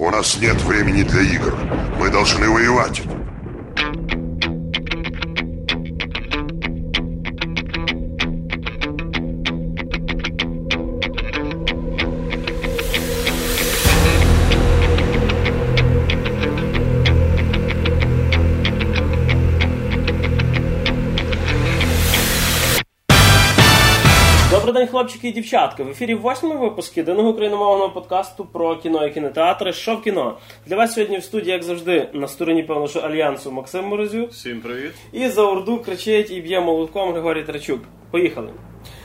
У нас нет времени для игр. Мы должны воевать. Хлопчики і дівчатка. В ефірі восьмий випуск єдиного україномовного подкасту про кіно і кінотеатри. Що в кіно? Для вас сьогодні в студії, як завжди, на стороні певно, що альянсу Максим Морозюк. Всім привіт. І за орду кричить і б'є молотком Григорій Трачук. Поїхали.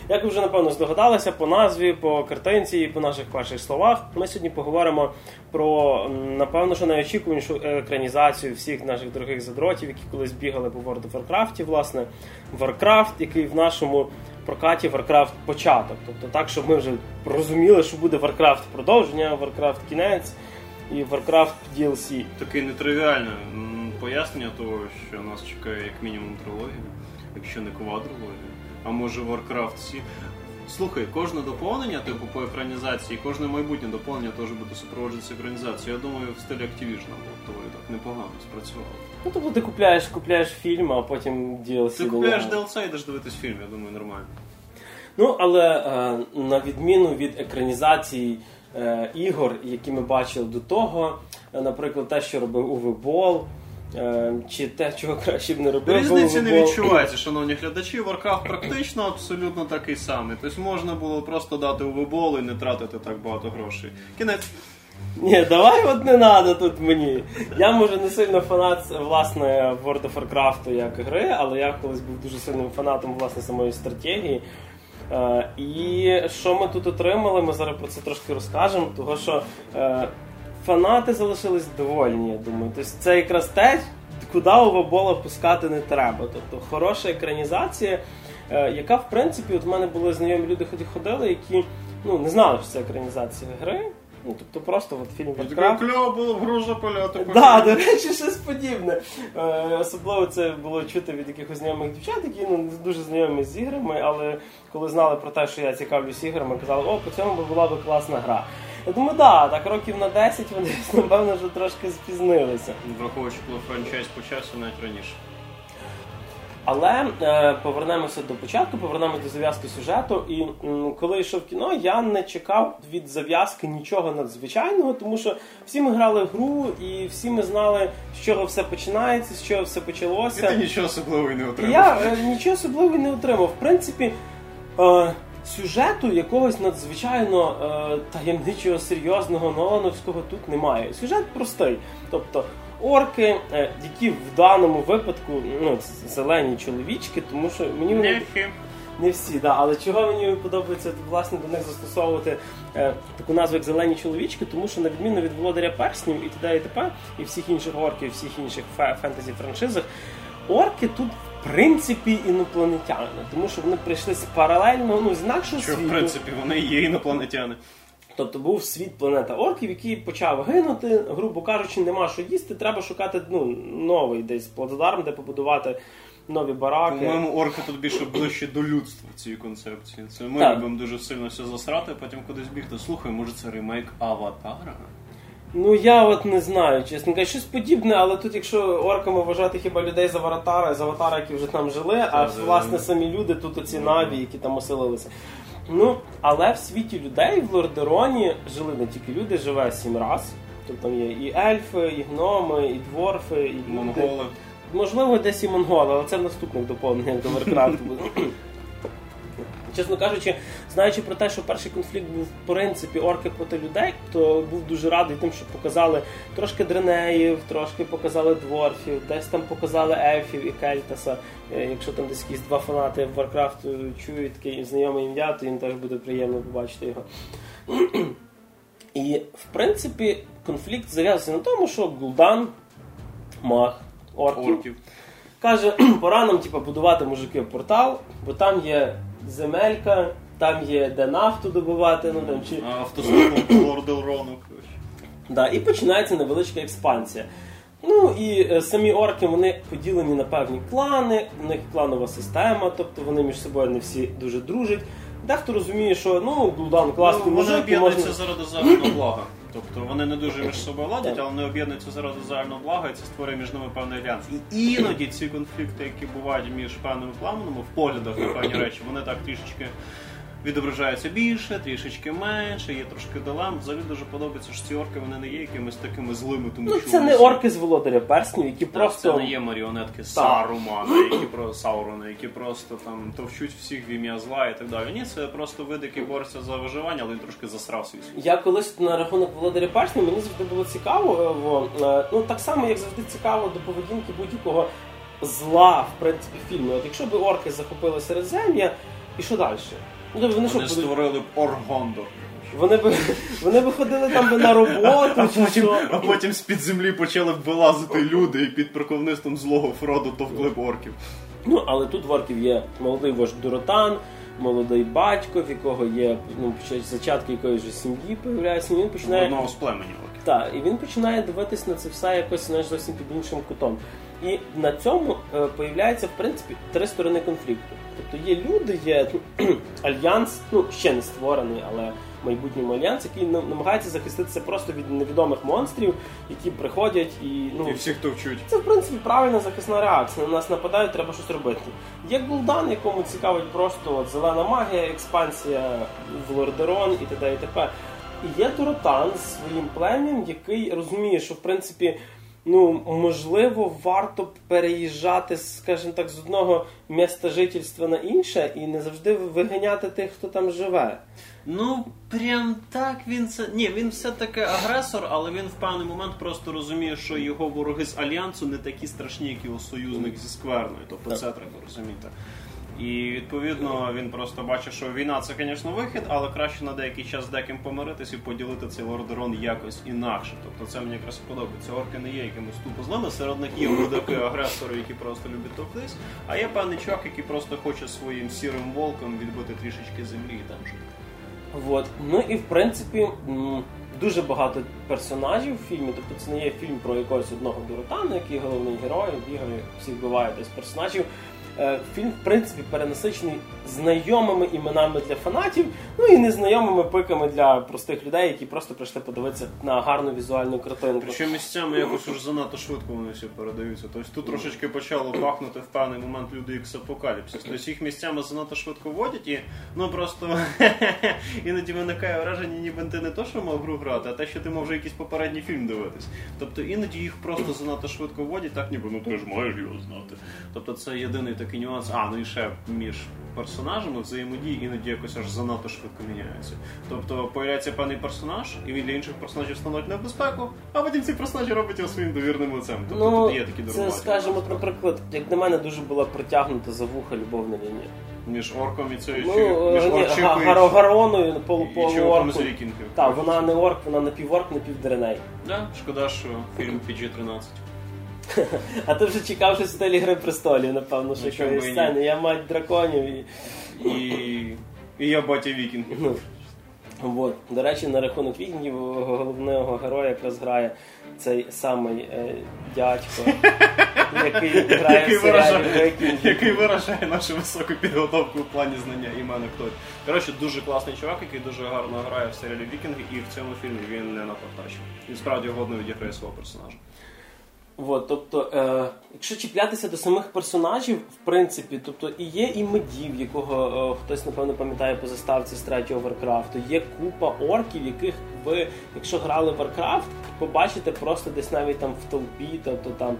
Як ви вже напевно здогадалися, по назві, по картинці і по наших перших словах, ми сьогодні поговоримо про напевно, що найочікуванішу екранізацію всіх наших дорогих задротів, які колись бігали по World of Warcraft, власне, Warcraft, який в нашому прокаті Warcraft початок. Тобто так, щоб ми вже розуміли, що буде Warcraft продовження, Warcraft кінець і Warcraft DLC. Таке нетривіальне пояснення того, що нас чекає як мінімум трилогія, якщо не квадрологія, а може Warcraft 7. Слухай, кожне доповнення, типу по екранізації, кожне майбутнє доповнення теж буде супроводжуватися екранізацією. Я думаю, в стилі Activision було б доволі так непогано спрацювало. Ну тобто ти купляєш, купляєш фільм, а потім DLC. Ти купляєш. DLC, йдеш дивитись фільм, я думаю, нормально. Ну, але е, на відміну від екранізацій е, ігор, які ми бачили до того, е, наприклад, те, що робив Уве Бол, е, чи те, чого краще б не робив. Різниці не відчувається, шановні глядачі. Warcraft практично абсолютно такий самий. Тобто можна було просто дати увебол і не тратити так багато грошей. Кінець. Ні, давай от не треба тут мені. Я може не сильно фанат власне World of Warcraft як гри, але я колись був дуже сильним фанатом власне самої стратегії. Е, і що ми тут отримали, ми зараз про це трошки розкажемо, того що е, фанати залишились довольні, я думаю. Тобто це якраз те, куди Овабола пускати не треба. Тобто хороша екранізація, е, яка в принципі, от в мене були знайомі люди ході ходили, які ну, не знали, що це екранізація гри. Ну, тобто просто от фільм Warcraft. Кльово було в гру запаляти. Да, до речі, щось подібне. Е, особливо це було чути від якихось знайомих дівчат, які ну, не дуже знайомі з іграми, але коли знали про те, що я цікавлюсь іграми, казали, о, по цьому би була би класна гра. Я думаю, да, так років на 10 вони, напевно, вже трошки спізнилися. Враховуючи, коли франчайз почався навіть раніше. Але е, повернемося до початку, повернемося до зав'язки сюжету. І м, коли йшов в кіно, я не чекав від зав'язки нічого надзвичайного, тому що всі ми грали в гру, і всі ми знали, з чого все починається, з чого все І почалося. ти нічого особливого і не І отримав. я е, нічого особливого не отримав. В принципі, е, сюжету якогось надзвичайно е, таємничого, серйозного Нолановського тут немає. Сюжет простий. Тобто орки, е, які в даному випадку ну, зелені чоловічки, тому що мені вони Нехи. не всі, да. але чого мені подобається власне до них застосовувати е, таку назву як зелені чоловічки, тому що на відміну від володаря перснів і т.д. і т.п. і всіх інших орків, всіх інших фентезі франшизах, орки тут. В принципі, інопланетяни, тому що вони прийшли з паралельного, ну з інакшого Що, в принципі, вони є інопланетяни. Тобто був світ планета орків, який почав гинути, грубо кажучи, нема що їсти. Треба шукати ну, новий десь плацдарм, де побудувати нові бараки. По-моєму, орки тут більше ближче до людства в цій концепції. Це ми Так. любимо дуже сильно все засрати, потім кудись бігти. Слухай, може це ремейк Аватара? Ну я от не знаю, чесно кажучи, щось подібне, але тут, якщо орками вважати хіба людей з аватара, з аватара, які вже там жили, а власне самі люди, тут оці наві, які там оселилися. Ну, але в світі людей в Лордероні жили не тільки люди, живе сім раз. Тобто там є і ельфи, і гноми, і дворфи, і люди. Монголи. Можливо, десь і монголи, але це в наступних доповненнях до Варкрафту буде. Чесно кажучи, знаючи про те, що перший конфлікт був в принципі орки проти людей, то був дуже радий тим, що показали трошки дренеїв, трошки показали дворфів, десь там показали ельфів і кельтаса. Е, Якщо там десь якісь два фанати Warcraft чують таке знайоме ім'я, то їм теж буде приємно побачити його. І в принципі конфлікт зав'язався на тому, що Гул'дан, маг, орків, Орків. каже, пора нам типу, будувати мужики портал, бо там є земелька, там є де нафту добувати, ну там чи А Автостопом Лорд Елрону. коротше. да, і починається невеличка експансія. Ну і е, самі орки вони поділені на певні клани, в них кланова система, тобто вони між собою не всі дуже дружать. Дехто розуміє, що ну Гул'дан класний Ну, Вони мужик, і об'єднуються можна... заради загального блага. Тобто вони не дуже між собою ладять, але вони об'єднуються заради загального блага, і це створює між ними певний альянс. І іноді ці конфлікти, які бувають між певними пламенами в поглядах на певні речі, вони так трішечки відображаються більше, трішечки менше, є трошки дилем. Взагалі дуже подобається, що ці орки вони не є якимись такими злими, тому Ну що це не всі- орки з володаря перснів, які Так, просто. це не є маріонетки Сарумана, які про Саурона, які просто там товчуть всіх в ім'я зла і так далі. Ні, це просто вид, який бореться за виживання, але він трошки засрав свій світ. Я колись на рахунок володаря перснів, мені завжди було цікаво. е, е, Ну так само, як завжди цікаво до поведінки будь-якого зла, в принципі, фільму. От якщо б орки захопили Середзем'я, і що далі? Ну, вони що Вони будуть? створили б Оргондор. Вони б вони б ходили там би на роботу, чи Потім, що. а потім з-під землі почали б вилазити люди і під прикровництвом злого Фроду товкли б орків. Ну, але тут в орків є молодий вождь Дуротан, молодий батько, в якого є ну, зачатки якоїсь же сім'ї появляються, і він починає. Одного з племені орків. Так, і він починає дивитись на це все якось знаєш, зовсім під іншим кутом. І на цьому е, появляється, в принципі, три сторони конфлікту. Тобто є люди, є альянс, ну ще не створений, але в майбутньому альянс, який намагається захиститися просто від невідомих монстрів, які приходять і ну І всіх товчуть. це в принципі правильна захисна реакція. На нас нападають, треба щось робити. Є Гул'дан, якому цікавить просто от, зелена магія, експансія в Лордерон і т.д. і т.п. І є Туротан з своїм плем'ям, який розуміє, що в принципі. Ну, можливо, варто переїжджати, скажімо так, з одного міста жительства на інше і не завжди виганяти тих, хто там живе. Ну, прям так він це. Ні, він все-таки агресор, але він в певний момент просто розуміє, що його вороги з альянсу не такі страшні, як його союзник зі скверною. Тобто Так. це треба розуміти. І відповідно він просто бачить, що війна це, звісно, вихід, але краще на деякий час з деким помиритись і поділити цей лордерон якось інакше. Тобто це мені якраз подобається. Орки не є якимось тупо злими. Серед них є мудаки агресори, які просто люблять товктись, а є певний чувак, який просто хоче своїм сірим волком відбити трішечки землі і там жити. Вот. Ну і в принципі дуже багато персонажів в фільмі. Тобто це не є фільм про якогось одного Дуротана, який головний герой, бігає, всіх вбиває десь персонажів. Е, Фільм, в принципі, перенасичений знайомими іменами для фанатів, ну і незнайомими пиками для простих людей, які просто прийшли подивитися на гарну візуальну картинку. Причому місцями якось уж занадто швидко вони всі передаються. Тобто тут трошечки почало пахнути в певний момент люди ікс апокаліпсис. Тобто їх місцями занадто швидко вводять і ну просто іноді виникає враження, ніби ти не то, що мав гру грати, а те, що ти мав вже якийсь попередній фільм дивитись. Тобто іноді їх просто занадто швидко вводять, так ніби ну ти ж маєш його знати. Тобто це єдиний такий нюанс. А, ну і ще між персонажами взаємодії іноді якось аж занадто швидко міняються. Тобто появляється певний персонаж, і він для інших персонажів становить небезпеку, а потім ці персонажі роблять його своїм довірним лицем. Тобто Ну, тут є такі це, дурнуваті скажімо, наприклад, як на мене дуже була притягнута за вуха любовна лінія. між орком і цією Ну, між е, ні, орчикою Га- Гароною, полу і чуваком полуорку. з вікінгів. Так, вона не орк, вона напіворк, напівдереней. Да, шкода, що фільм PG-13. А ти вже чекав що в стилі Гри престолів, напевно, що Ну, якоїсь сцени. Я мать драконів і. І, і я батя вікінг. Ну, от. До речі, на рахунок вікінгів головного героя якраз грає цей самий е, дядько, який грає Який в виражає, який виражає нашу високу підготовку в плані знання імена хто. Коротше, дуже класний чувак, який дуже гарно грає в серіалі Вікінги, і в цьому фільмі він не напортачив. Він справді годно відіграє свого персонажа. От, тобто, е, якщо чіплятися до самих персонажів, в принципі, тобто і є і медів, якого е, хтось напевно пам'ятає по заставці з третього Варкрафту. Є купа орків, яких ви, якщо грали в Варкрафт, побачите просто десь навіть там в толпі, тобто там е,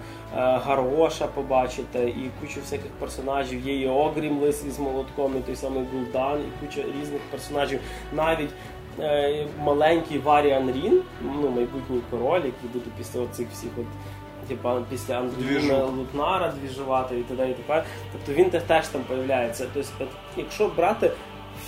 Гароша побачите, і кучу всяких персонажів. Є і Огрім лисий з молотком, і той самий Гул'дан, і куча різних персонажів. Навіть е, маленький Варіан Рін, ну майбутній король, який буде після оцих всіх от. Типа після Андріна Лутнара двіжувати і т.д. і т.п. Тобто він теж там появляється. Тобто, якщо брати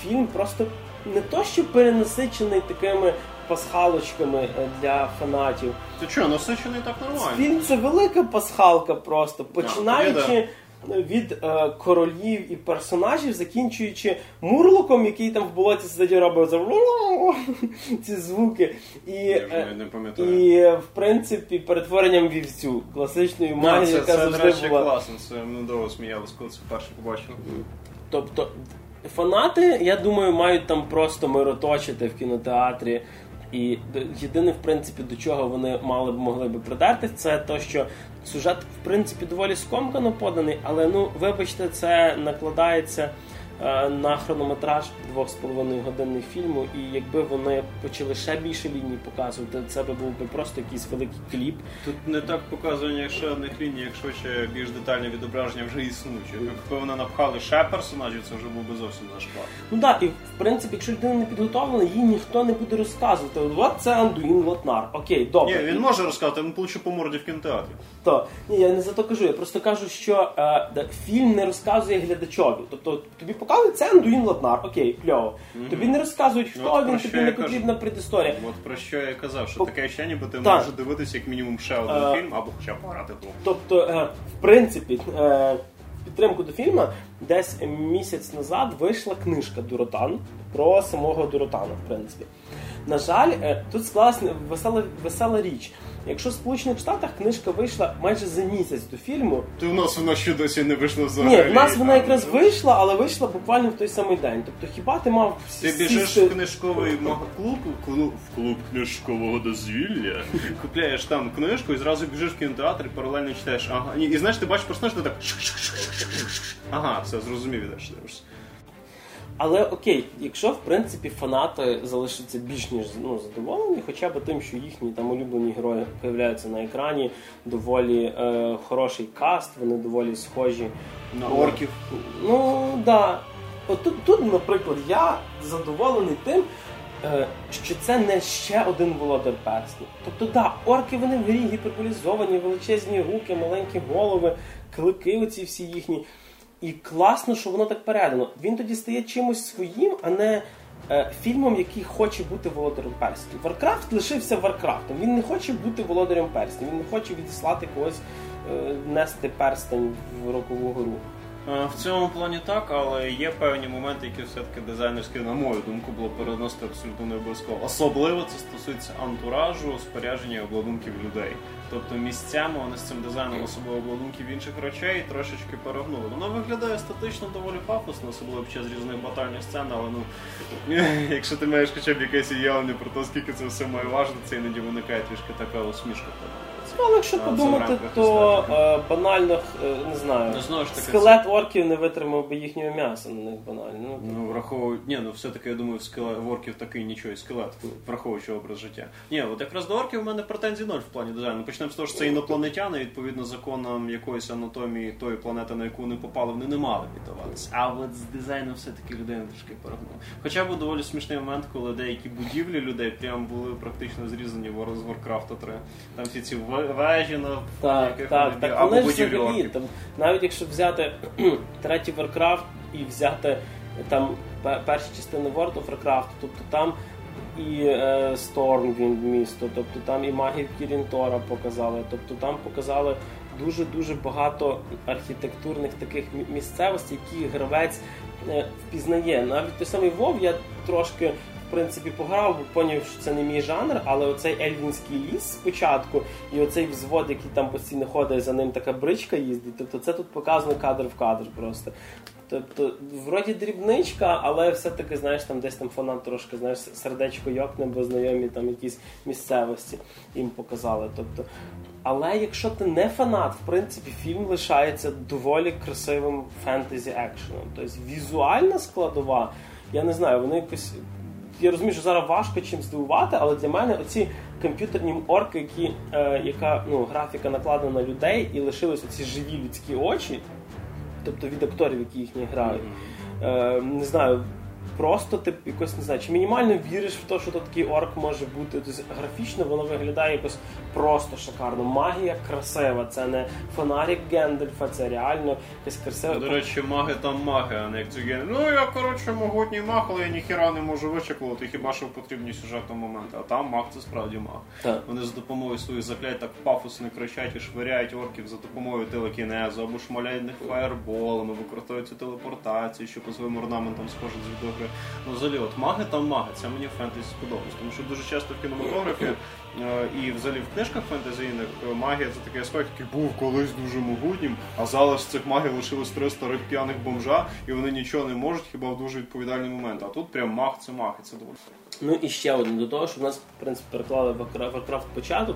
фільм, просто не то, що перенасичений такими пасхалочками е, для фанатів. Ти що, насичений так нормально? Фільм це велика пасхалка просто, починаючи від е, королів і персонажів, закінчуючи мурлоком, який там в болоті сидить робить за ці звуки. І, е, не- пам'ятаю. і е, в принципі перетворенням вівцю класичної це, яка це, завжди речі, була. класно. Це ми довго сміялись, коли це вперше побачили. Тобто фанати, я думаю, мають там просто мироточити в кінотеатрі І єдине, в принципі, до чого вони мали б могли би придатись, це то, що сюжет, в принципі, доволі скомкано поданий, але ну, вибачте, це накладається. Е, на хронометраж 2,5 годинних фільму, і якби вони почали ще більше ліній показувати, це би був би просто якийсь великий кліп. Тут не так показування ще одних ліній, як швидше більш детальне відображення вже існуючих. Якби вони напхали ще персонажів, це вже був би зовсім зашквар. Ну так, і в принципі, якщо людина не підготовлена, їй ніхто не буде розказувати. От це Андуїн Лотнар. Окей, добре. Ні, він може розказати, він получив по морді в кінотеатрі. То ні, я не за то кажу. Я просто кажу, що е, фільм не розказує глядачові. Тобто тобі показують це Андуїн Латнар, окей, кльово. Mm-hmm. Тобі не розказують, хто От він, тобі не потрібна предісторія. От про що я казав, що По... таке ще ніби ти можеш дивитися як мінімум ще один. Е, фільм або хоча б грати гру. Тобто, е, в принципі, е, підтримку до фільму десь місяць назад вийшла книжка Дуротан про самого Дуротана, в принципі. На жаль, тут склалась весела, весела річ. Якщо в Сполучених Штатах книжка вийшла майже за місяць до фільму, то в нас вона ще досі не вийшла взагалі. Ні, в нас вона якраз вийшла, але вийшла буквально в той самий день. Тобто хіба ти мав Ти біжиш в книжковий клуб, клуб в клуб книжкового дозвілля, купляєш там книжку і зразу біжиш в кінотеатр і паралельно читаєш. Ага, і знаєш, ти бачиш персонаж, ти так. Ага, все, зрозумів, ідеш дивишся. Але окей, якщо в принципі фанати залишаться більш ніж ну, задоволені, хоча б тим, що їхні там улюблені герої появляються на екрані, доволі е, хороший каст, вони доволі схожі на орків. Ну да. От тут, тут, наприклад, я задоволений тим, е, що це не ще один володар перснів. Тобто, да, орки вони в грі гіперболізовані, величезні руки, маленькі голови, клики, оці всі їхні. І класно, що воно так передано. Він тоді стає чимось своїм, а не е, фільмом, який хоче бути володарем перснів. Варкрафт лишився Варкрафтом. Він не хоче бути володарем перснів, він не хоче відіслати когось е, нести перстень в рокову гору. Е, в цьому плані так, але є певні моменти, які все-таки дизайнерські, на мою думку, було переносити абсолютно не обов'язково. Особливо це стосується антуражу, спорядження і обладунків людей. Тобто місцями вони з цим дизайном особливо обладунків інших речей трошечки перегнули. Воно виглядає статично доволі пафосно, особливо під час різних батальних сцен, але ну якщо ти маєш хоча б якесь уявлення про те, скільки це все має важити, це іноді виникає трішки така усмішка. Ну, але якщо подумати, то е, банально е, не знаю, ну, знову ж таки, скелет це... орків не витримав би їхнього м'яса на них банально. Ну, ну враховуючи, ні, ну все-таки я думаю, в скелет в орків такий нічого і скелет, враховуючи образ життя. Ні, от якраз до орків в мене претензій ноль в плані дизайну. Почнемо з того, що це інопланетяни, відповідно законам якоїсь анатомії тої планети, на яку вони попали, вони не мали піддаватися. А от з дизайном все-таки людина трішки перегнула. Хоча був доволі смішний момент, коли деякі будівлі людей прям були практично зрізані з Warcraft 3. Там всі ці вежі на так, так, так. Але ж взагалі, там, навіть якщо взяти третій Warcraft і взяти там перші частини World of Warcraft, тобто там і е, Stormwind місто, тобто там і магів Кірінтора показали, тобто там показали дуже-дуже багато архітектурних таких місцевостей, які гравець е, впізнає. Навіть той самий Вов я трошки в принципі пограв, бо поняв, що це не мій жанр, але оцей ельвінський ліс спочатку, і оцей взвод, який там постійно ходить, за ним така бричка їздить. Тобто це тут показано кадр в кадр просто. Тобто, вроді дрібничка, але все-таки, знаєш, там десь там фанат трошки знаєш, сердечко йокне, бо знайомі там якісь місцевості їм показали. Тобто, Але якщо ти не фанат, в принципі, фільм лишається доволі красивим фентезі екшеном. Тобто візуальна складова, я не знаю, вони якось я розумію, що зараз важко чим здивувати, але для мене оці комп'ютерні орки, які, е, яка ну, графіка накладена на людей, і лишились оці живі людські очі, тобто від акторів, які їхні грають. Е, Не знаю, просто ти якось не знаю, чи мінімально віриш в те, що то такий орк може бути. Тобто Графічно воно виглядає якось просто шикарно. Магія красива, це не фонарик Гендельфа, це реально якась красива. До речі, маги там маги, а не як це Ну я коротше могутній маг, але я ніхіра не можу вичекувати, хіба що в потрібні сюжетні моменти. А там маг це справді маг. Так. Вони за допомогою своїх заклять так пафосно кричать і швиряють орків за допомогою телекінезу або шмаляють них фаєрболами, використовують цю телепортацію, що по своїм орнаментам схоже з відеогри. Ну, взагалі, от маги там маги, це мені фентезі сподобалось. Тому що дуже часто в кінематографі е, і взагалі в книжках фентезійних е, магія це такий аспект, який був колись дуже могутнім, а зараз цих магів лишилось три старих п'яних бомжа, і вони нічого не можуть, хіба в дуже відповідальний момент. А тут прям маг це маг, і це доволі. Ну і ще одне до того, що в нас, в принципі, переклали Warcraft початок.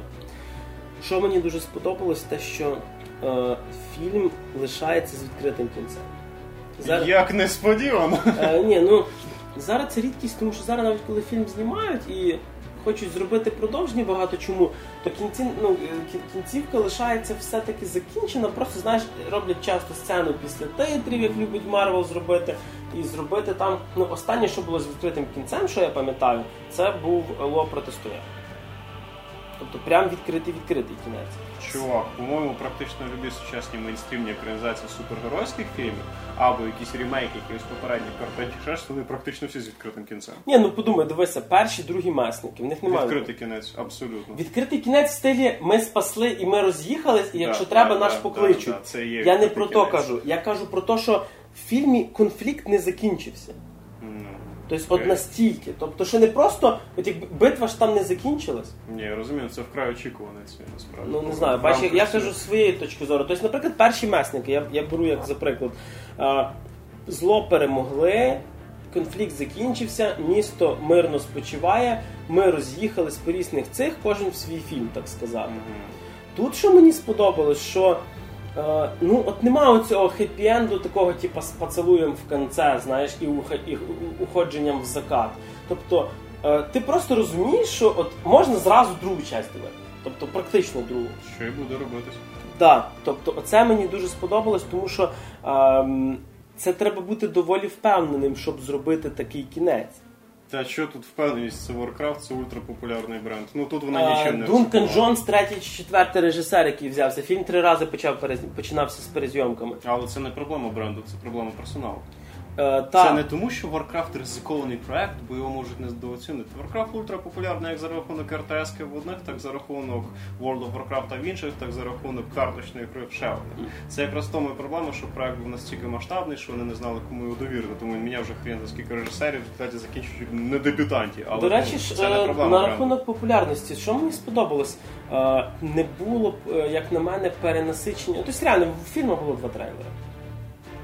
Що мені дуже сподобалось, те, що е, фільм лишається з відкритим кінцем. Зараз- Як несподівано. Е, ні, ну зараз це рідкість, тому що зараз навіть коли фільм знімають і хочуть зробити продовження багато чому, то кінці, ну, е, кінцівка лишається все-таки закінчена. Просто знаєш, роблять часто сцену після титрів, як любить Марвел зробити, і зробити там. Ну, останнє, що було з відкритим кінцем, що я пам'ятаю, це був Ло протестує. Тобто прям відкритий відкритий кінець. Чувак, по-моєму, практично любі сучасні мейнстрімні екранізації супергеройських фільмів або якісь ремейки якихось попередніх картинчих шеш, вони практично всі з відкритим кінцем. Ні, ну подумай, дивися, перші, другі месники, в них немає. Відкритий кінець, абсолютно. Відкритий кінець в стилі ми спасли і ми роз'їхались, і якщо Да, треба, да, наш да, покличуть. це є Я не про то кажу. Я кажу про те, що в фільмі конфлікт не закінчився. Тобто, от настільки. Тобто, що не просто, от якби битва ж там не закінчилась. Ні, я розумію, це вкрай очікуване це насправді. Ну не знаю, рамках я кажу з своєї точки зору. Тобто, наприклад, перші месники, я, я беру як за приклад. Зло перемогли, конфлікт закінчився, місто мирно спочиває, ми роз'їхались по різних цих, кожен в свій фільм, так сказати. Тут що мені сподобалось, що е, ну от нема оцього хеппі-енду, такого типу з поцілуєм в кінце, знаєш, і, уха- і уходженням в закат. Тобто е, ти просто розумієш, що от можна зразу другу частину дивитися. Тобто практично другу. Що і буде робитись? Так, тобто, оце мені дуже сподобалось, тому що ем, це треба бути доволі впевненим, щоб зробити такий кінець. Та що тут впевненість, це Warcraft, це ультрапопулярний бренд. Ну тут вона А, нічим не Дункан ризикувала. Джонс, третій чи четвертий режисер, який взявся. Фільм три рази почав перез- починався з перезйомками. Але це не проблема бренду, це проблема персоналу. Е, Це не тому, що Warcraft ризикований проект, бо його можуть недооцінити. Warcraft ультрапопулярний як за рахунок РТС в одних, так за рахунок World of Warcraft в інших, так за рахунок карточної гри в ще одних. Це якраз тому і проблема, що проект був настільки масштабний, що вони не знали, кому його довірити. Тому він міняв вже хрін за скільки режисерів, в закінчують не дебютанті. Але До речі, ну, ж, це не е, проблема на рахунок популярності, що мені сподобалось, е, не було б, е, як на мене, перенасичення. Тобто реально в фільму було два трейлери.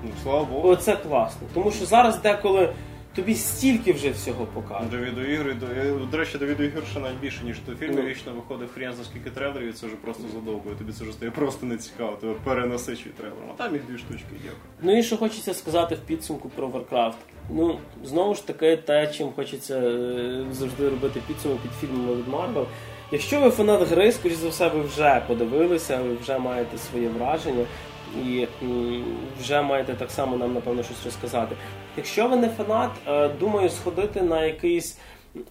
Ну, слава Богу. Оце класно. Тому що зараз деколи тобі стільки вже всього покажуть. До відеоігри, до, до речі, до відеоігр ще навіть більше, ніж до фільму. Ну. Вічно виходить хрен за скільки трейлерів, і це вже просто задовбує. Тобі це вже стає просто не цікаво, тебе перенасичують трейлером. А там їх дві штучки, дякую. Ну і що хочеться сказати в підсумку про Warcraft. Ну, знову ж таки, те, чим хочеться е, завжди робити підсумок під фільмами від Marvel. Якщо ви фанат гри, скоріш за все, ви вже подивилися, ви вже маєте своє враження і вже маєте так само нам, напевно, щось розказати. Якщо ви не фанат, е, думаю, сходити на якийсь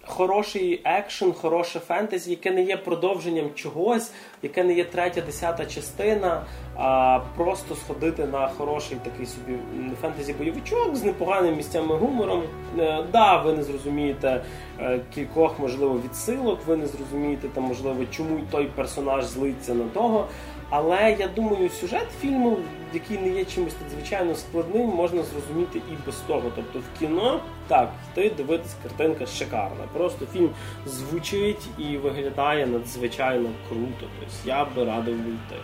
хороший екшен, хороше фентезі, яке не є продовженням чогось, яке не є третя, десята частина, а просто сходити на хороший такий собі фентезі-бойовичок з непоганими місцями гумором. Е, Да, ви не зрозумієте е, кількох, можливо, відсилок, ви не зрозумієте там, можливо, чому той персонаж злиться на того. Але я думаю, сюжет фільму, який не є чимось надзвичайно складним, можна зрозуміти і без того. Тобто в кіно так, йти дивитись, картинка шикарна. Просто фільм звучить і виглядає надзвичайно круто. Тобто я би радив бути.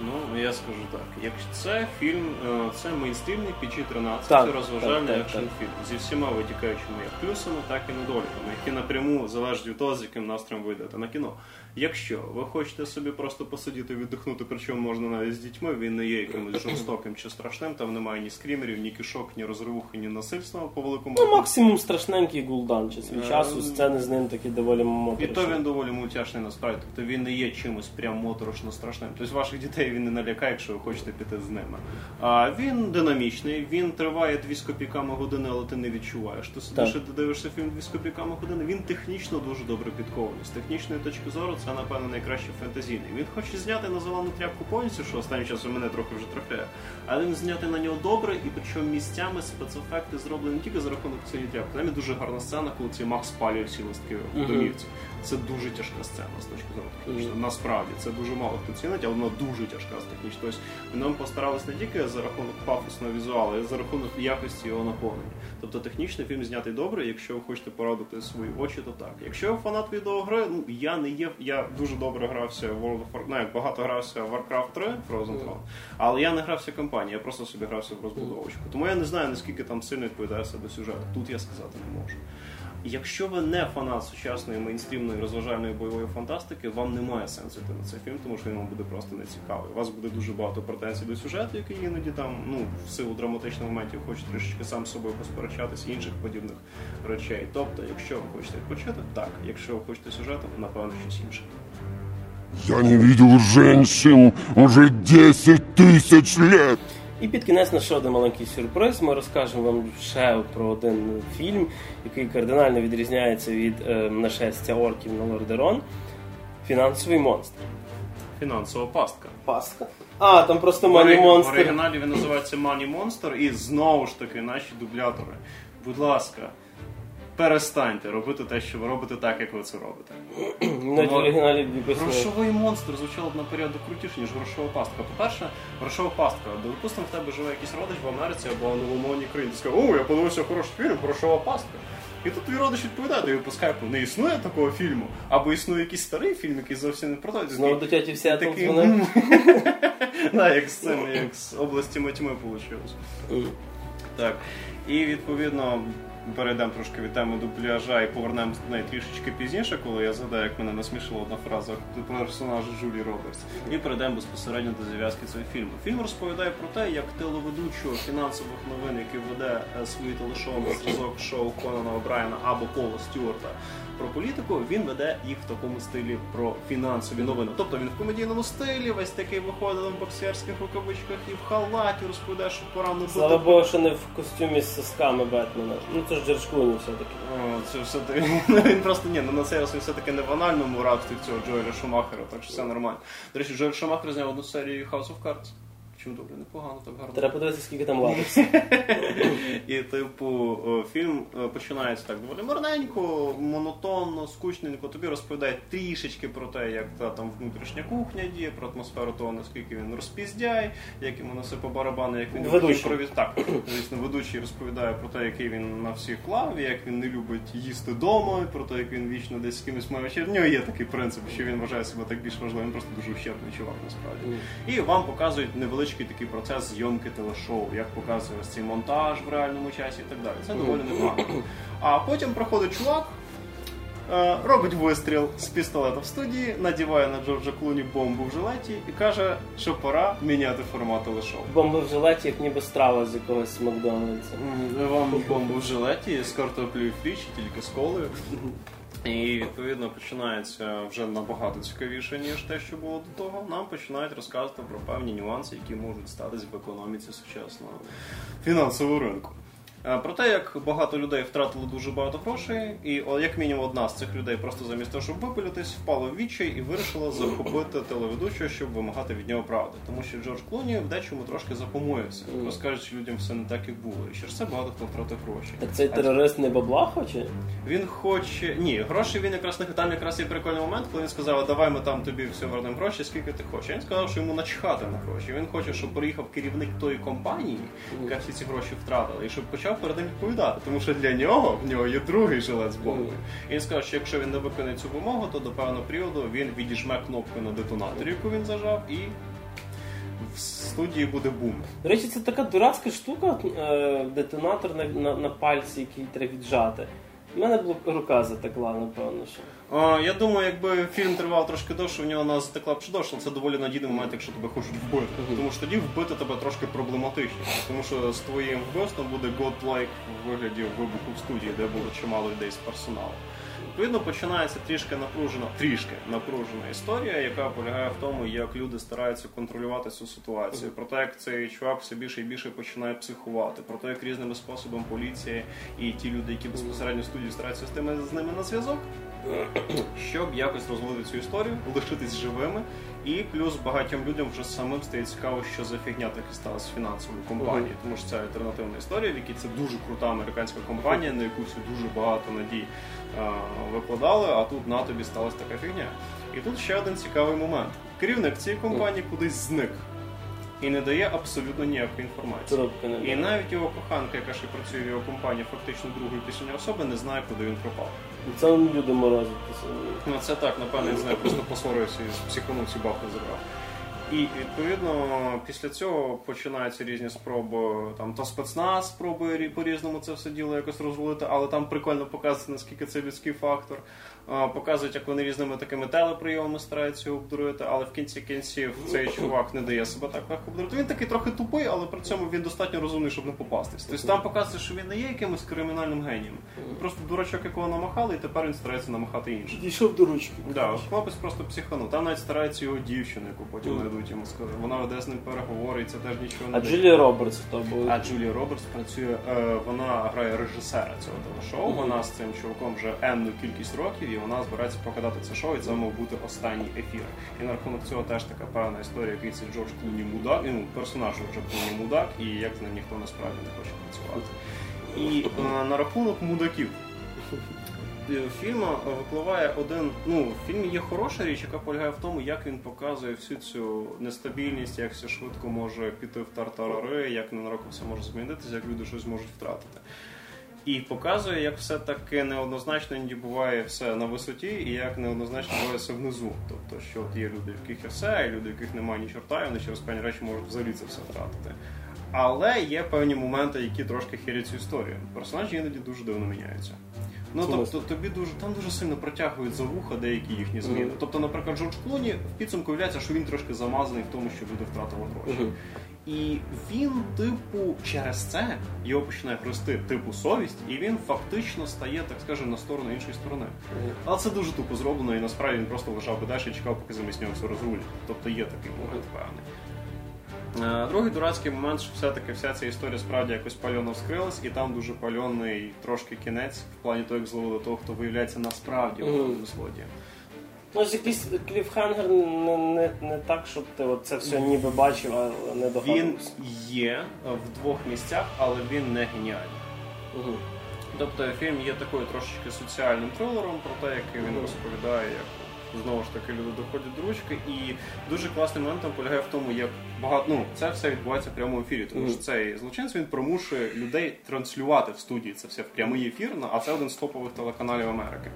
Ну, я скажу так. Якщо це фільм, е, це мейнстрімний PG-13, Так, це розважальний екшн фільм зі всіма витікаючими як плюсами, так і недоліками, які напряму залежать від того, з яким настроєм ви йдете на кіно. Якщо ви хочете собі просто посидіти, віддихнути, причому можна навіть з дітьми, він не є якимось жорстоким чи страшним, там немає ні скрімерів, ні кишок, ні розривухи, ні насильства по великому Ну, максимум страшненький Гул'дан час від Е, часу, сцени з ним такі доволі І то він доволі мультяшний насправді. Тобто він не є чимось прям моторошно страшним. Тобто ваших дітей він не налякає, якщо ви хочете піти з ними. А він динамічний, він триває дві з копійками години, але ти не відчуваєш. Ти сидиш і ти дивишся фільм дві з копійками години. Він технічно дуже добре підкований. З технічної точки зору це напевно найкраще фентезійний. Він хоче зняти на зелену тряпку повністю, що останнім часом мене трохи вже трофеє. Але він зняти на нього добре, і причому місцями спецефекти зроблені не тільки за рахунок цієї тряпки. Є дуже гарна сцена, коли цей мах спалює всі листки в Мгм. домівці. Це дуже тяжка сцена з точки зору технічної. Насправді це дуже мало хто цінить, але вона дуже тяжка з технічної. Тобто нам постарались не тільки за рахунок пафосного візуалу, а й за рахунок якості його наповнення. Тобто технічний фільм знятий добре. Якщо ви хочете порадити свої очі, то так. Якщо ви фанат відеогри, ну я не є. Я дуже добре грався в World of Warcraft, ну, багато грався в Warcraft 3 Frozen Throne, але я не грався компанії, я просто собі грався в розбудовочку. Тому я не знаю наскільки там сильно відповідає себе сюжет. Тут я сказати не можу. Якщо ви не фанат сучасної мейнстрімної розважальної бойової фантастики, вам немає сенсу йти на цей фільм, тому що він вам буде просто не цікавий. У вас буде дуже багато претензій до сюжету, який іноді там, ну, в силу драматичних моментів хоче трішечки сам з собою посперечатися і інших подібних речей. Тобто, якщо ви хочете відпочити, так. Якщо ви хочете сюжету, напевно, щось інше. Я не видел женщин уже 10 тысяч лет. І під кінець наш ще один маленький сюрприз. Ми розкажемо вам ще про один фільм, який кардинально відрізняється від е, нашестя орків на Лордерон. Фінансовий монстр. Фінансова пастка. Пастка. А, там просто Мані В Монстр. оригіналі він називається Money Monster, і знову ж таки наші дублятори. Будь ласка, перестаньте робити те, що ви робите так, як ви це робите. Навіть в оригіналі якось не- Грошовий монстр звучало б на порядок крутіше, ніж грошова пастка. По-перше, грошова пастка. Допустимо, в тебе живе якийсь родич в Америці або на умовній країні. Ти скаже, о, я подивився хороший фільм, грошова пастка. І тут твій родич відповідає тобі по скайпу, не існує такого фільму, або існує якийсь старий фільм, який зовсім не про той. Знову до тяті в Сіатл такий, дзвонив. Як з цим, як з області тьми вийшло. Так. І відповідно перейдемо трошки від теми дубляжа і повернемось до неї трішечки пізніше, коли я згадаю, як мене насмішила одна фраза про персонажа Джулі Робертс. І перейдемо безпосередньо до зав'язки цього фільму. Фільм розповідає про те, як телеведучого фінансових новин, який веде е, свої телешоу на зразок шоу Конана О'Брайена або Пола Стюарта про політику, він веде їх в такому стилі про фінансові новини. Тобто він в комедійному стилі, весь такий виходить в боксерських рукавичках і в халаті розповідає, що пора не Слава Богу, що не в костюмі з сосками Бетмена. Ну це ж Джордж Клуні все-таки. О, Це все таки він просто ні, ну на цей раз він все-таки не в анальному рабстві цього Джоеля Шумахера, так що все нормально. До речі, Джоель Шумахер зняв одну серію House of Cards. Чим добре, непогано, так гарно. Треба подивитися, скільки там латексу. І, типу, фільм е, починається так доволі марненько, монотонно, скучненько. Тобі розповідають трішечки про те, як та там внутрішня кухня діє, про атмосферу того, наскільки він розпіздяй, як йому насе по барабану, як він Ведучий. імпровіз... Так, звісно, ведучий розповідає про те, який він на всіх клав, як він не любить їсти вдома, про те, як він вічно десь з кимось має вечір. В нього є такий принцип, що він вважає себе так більш важливим, просто дуже ущербний чувак насправді. І вам показують невеличкий такий процес зйомки телешоу, як показує ось цей монтаж в реальному часі і так далі. Це доволі непогано. А потім проходить чувак. е, Робить вистріл з пістолета в студії, надіває на Джорджа Клуні бомбу в жилеті і каже, що пора міняти формат телешоу. Бомби в жилеті, як ніби страва з якогось Макдональдса. Вам бомбу в жилеті з картоплею фрі, чи тільки з колою. І відповідно починається вже набагато цікавіше, ніж те, що було до того. Нам починають розказувати про певні нюанси, які можуть статись в економіці сучасного фінансового ринку. Е, Про те, як багато людей втратили дуже багато грошей, і як мінімум одна з цих людей просто замість того, щоб випилитись, впала в відчай і вирішила захопити телеведучого, щоб вимагати від нього правди. Тому що Джордж Клуні в дечому трошки запомоївся, розкажучи людям все не так, як було. І через це багато хто втратив гроші. Так цей терорист не бабла хоче? Він хоче. Ні, гроші він якраз не там якраз є прикольний момент, коли він сказав, давай ми там тобі все вернемо гроші, скільки ти хочеш. Він сказав, що йому начхати на гроші. Він хоче, щоб приїхав керівник тої компанії, яка всі ці гроші втратила, і щоб почав перед ним відповідати. Тому що для нього в нього є другий жилет з бомбою. І він сказав, що якщо він не виконає цю вимогу, то до певного періоду він відіжме кнопку на детонаторі, яку він зажав, і в студії буде бум. До речі, це така дурацька штука, е, детонатор на, на, на пальці, який треба віджати. У мене була рука затекла, напевно, що. Я думаю, якби фільм тривав трошки довше, в нього вона затекла б але це доволі надійний момент, якщо тебе хочуть вбити. Тому що тоді вбити тебе трошки проблематичніше. Тому що з твоїм вбивством буде godlike в вигляді вибуху в студії, де було чимало людей з персоналу. Відповідно, починається трішки напружена, трішки напружена історія, яка полягає в тому, як люди стараються контролювати цю ситуацію. Про те, як цей чувак все більше і більше починає психувати, про те, як різними способами поліція і ті люди, які безпосередньо в студії стараються з тими з ними на зв'язок, щоб якось розвалити цю історію, лишитись живими. І плюс багатьом людям вже самим стає цікаво, що за фігня таки сталася з фінансовою компанією, тому що це альтернативна історія, в якій це дуже крута американська компанія, на яку всі дуже багато надій е, викладали, а тут на тобі сталася така фігня. І тут ще один цікавий момент. Керівник цієї компанії кудись зник і не дає абсолютно ніякої інформації. Трубки не І навіть його коханка, яка ще працює в його компанії, фактично другої після нього особи, не знає, куди він пропав. Це он люди морозить. Ну це так, напевно, не знаю, просто посварився і з психанув ці бабки забрав. І відповідно після цього починаються різні спроби. Там то спецназ спробує рі- по-різному це все діло якось розвалити, але там прикольно показується, наскільки це людський фактор. Показують, як вони різними такими телеприйомами стараються його обдурити, але в кінці кінців цей чувак не дає себе так легко обдурити. Він такий трохи тупий, але при цьому він достатньо розумний, щоб не попастись. Тобто там показується, що він не є якимось кримінальним генієм. Він просто дурачок, якого намахали, і тепер він старається намахати інших. Дійшов до ручки. Да, хлопець просто психанув. Там навіть старається його дівчину, яку потім Мгм. Знайдуть йому сказати. Вона веде з ним переговори, і це теж нічого не А. Джулія Робертс хто був? А Джулія Робертс працює, е, вона грає режисера цього телешоу. Мгм. Вона з цим чуваком вже енну кількість років, і вона збирається покидати це шоу, і це мав бути останній ефір. І на рахунок цього теж така певна історія, який це Джордж Клуні мудак, ну, персонаж Джорджа Клуні мудак, і як з ним ніхто насправді не хоче працювати. І е, на рахунок мудаків. Е, Фільму випливає один. Ну, в фільмі є хороша річ, яка полягає в тому, як він показує всю цю нестабільність, як все швидко може піти в тартарари, як ненароком все може змінитися, як люди щось можуть втратити. І показує, як все таки неоднозначно іноді буває все на висоті, і як неоднозначно буває все внизу. Тобто, що от є люди, в яких є все, і люди, в яких немає ні чорта, і вони через певні речі можуть взагалі це все втратити. Але є певні моменти, які трошки хилять цю історію. Персонажі іноді дуже дивно міняються. Ну тобто тобі дуже там дуже сильно протягують за вуха деякі їхні зміни. Мгм. Тобто, наприклад, Джордж Клуні в підсумку виявляється, що він трошки замазаний в тому, що люди втратили гроші. Мгм. І він, типу, через це його починає грести типу совість, і він фактично стає, так скажемо, на сторону іншої сторони. Але це дуже тупо зроблено, і насправді він просто лежав би далі і чекав, поки замість нього все розрулять. Тобто є такий момент певний. Е, Другий дурацький момент, що все-таки вся ця історія справді якось пальоно вскрилась, і там дуже пальоний трошки кінець в плані того, як зловили того, хто виявляється насправді Мгм. головним злодієм. Ну, ось якийсь кліфхангер не, не, не так, щоб ти от це все ніби бачив, а не Він є е, в двох місцях, але він не геніальний. Мгм. Тобто фільм є такою трошечки соціальним трилером про те, який він Мгм. розповідає, як знову ж таки люди доходять до ручки. І дуже класним моментом полягає в тому, як багато ну це все відбувається в прямому ефірі, тому що цей злочинець він примушує людей транслювати в студії це все в прямий ефір, ну, а це один з топових телеканалів Америки.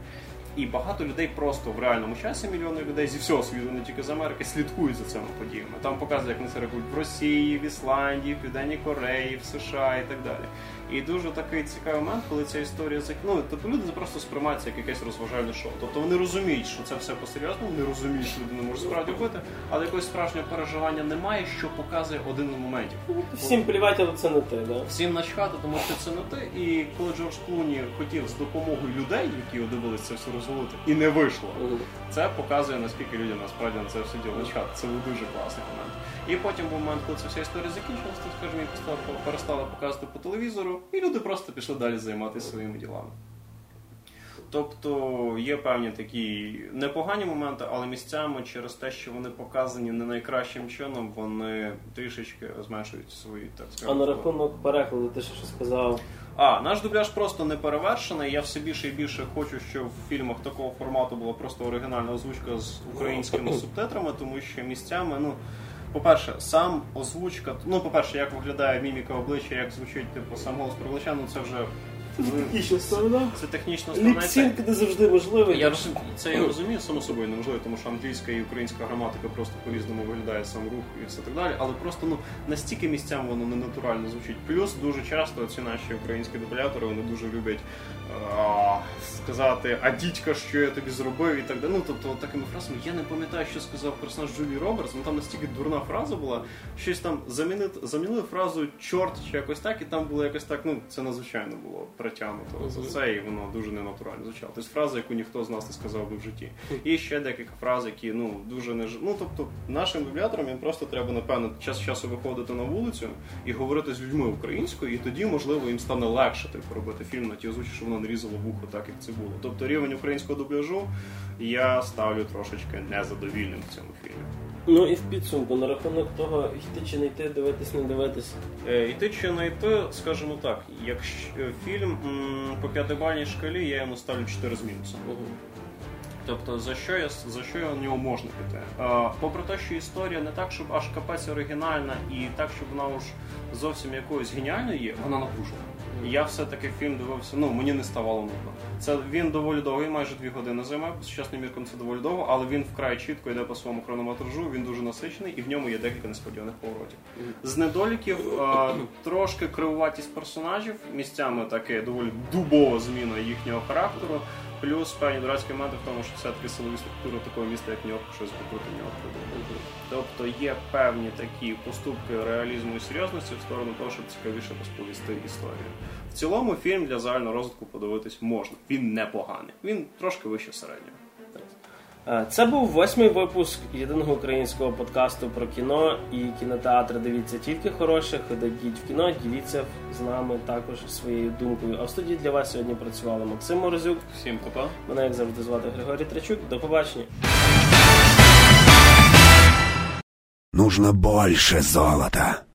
І багато людей просто в реальному часі, мільйони людей зі всього світу, не тільки з Америки, слідкують за цими подіями. Там показують, як вони це реагують в Росії, в Ісландії, в Південній Кореї, в США і так далі. І дуже такий цікавий момент, коли ця історія зак... ну, тобто люди просто сприймають це як якесь розважальне шоу. Тобто вони розуміють, що це все по-серйозному, вони розуміють, що люди не можуть справді вбити, але якогось справжнього переживання немає, що показує один з моментів. Всім плівати, але це не ти, да? Всім начхати, тому що це не ти. І коли Джордж Клуні хотів з допомогою людей, які дивилися це все розвалити, і не вийшло. Це показує наскільки людям насправді на це все діло начхати. Це був дуже класний момент. І потім був момент, коли ця вся історія закінчилася, скажімо, перестали- перестали показувати по телевізору, і люди просто пішли далі займатися своїми ділами. Тобто є певні такі непогані моменти, але місцями через те, що вони показані не найкращим чином, вони трішечки зменшують свої, так А на рахунок перекладу, ти ще що сказав. А, наш дубляж просто неперевершений. Я все більше і більше хочу, щоб в фільмах такого формату була просто оригінальна озвучка з українськими субтитрами, тому що місцями, ну. По-перше, сам озвучка, ну, по-перше, як виглядає міміка обличчя, як звучить типу сам голос перекладача, ну це вже Технічна сторона. це технічна сторона. Lip sync не завжди можливий. я це я розумію, само собою неможливо, тому що англійська і українська граматика просто по-різному виглядає сам рух і все так далі. Але просто ну настільки місцям воно не натурально звучить. Плюс дуже часто ці наші українські дублятори вони дуже люблять а, сказати, а дідька, що я тобі зробив, і так далі. Ну тобто такими фразами я не пам'ятаю, що сказав персонаж Джулії Робертс. Ну там настільки дурна фраза була, щось там замінили фразу чорт чи якось так, і там було якось так. Ну це надзвичайно було притягнуто за це, і воно дуже ненатурально звучало. Тобто фраза, яку ніхто з нас не сказав би в житті. І ще декілька фраз, які ну дуже не Ну тобто нашим дубляторам їм просто треба напевно час часу виходити на вулицю і говорити з людьми українською, і тоді можливо їм стане легше типу, робити фільм на ті озвучі, що воно не різало вухо, так як це було. Тобто рівень українського дубляжу я ставлю трошечки незадовільним в цьому фільмі. Ну і в підсумку, на рахунок того, йти чи не йти, дивитись, не дивитись. Е, Йти чи не йти, скажімо так, якщо фільм по п'ятибальній шкалі я йому ставлю 4 з мінусом. Мгм. Тобто за що я за що я на нього можна піти? Е, попри те, що історія не так, щоб аж капець оригінальна, і так, щоб вона уж зовсім якоюсь геніальною є, вона напружена. Я все-таки фільм дивився, ну мені не ставало нудно. Це він доволі довгий, майже дві години займає. По сучасним міркам це доволі довго, але він вкрай чітко йде по своєму хронометражу, він дуже насичений і в ньому є декілька несподіваних поворотів. З недоліків а, трошки кривуватість персонажів, місцями таке доволі дубова зміна їхнього характеру. Плюс певні дурацькі моменти в тому, що все-таки силові структури такого міста, як Нью-Йорк, щось покрути нього придумали. Тобто є певні такі поступки реалізму і серйозності в сторону того, щоб цікавіше розповісти історію. В цілому фільм для загального розвитку подивитись можна. Він непоганий. Він трошки вище середнього. Е, Це був восьмий випуск єдиного українського подкасту про кіно і кінотеатр. Дивіться тільки хороше, ходіть в кіно, діліться з нами також своєю думкою. А в студії для вас сьогодні працювали Максим Морозюк. Всім па-па. Мене як завжди звати Григорій Трачук. До побачення. Нужно больше золота.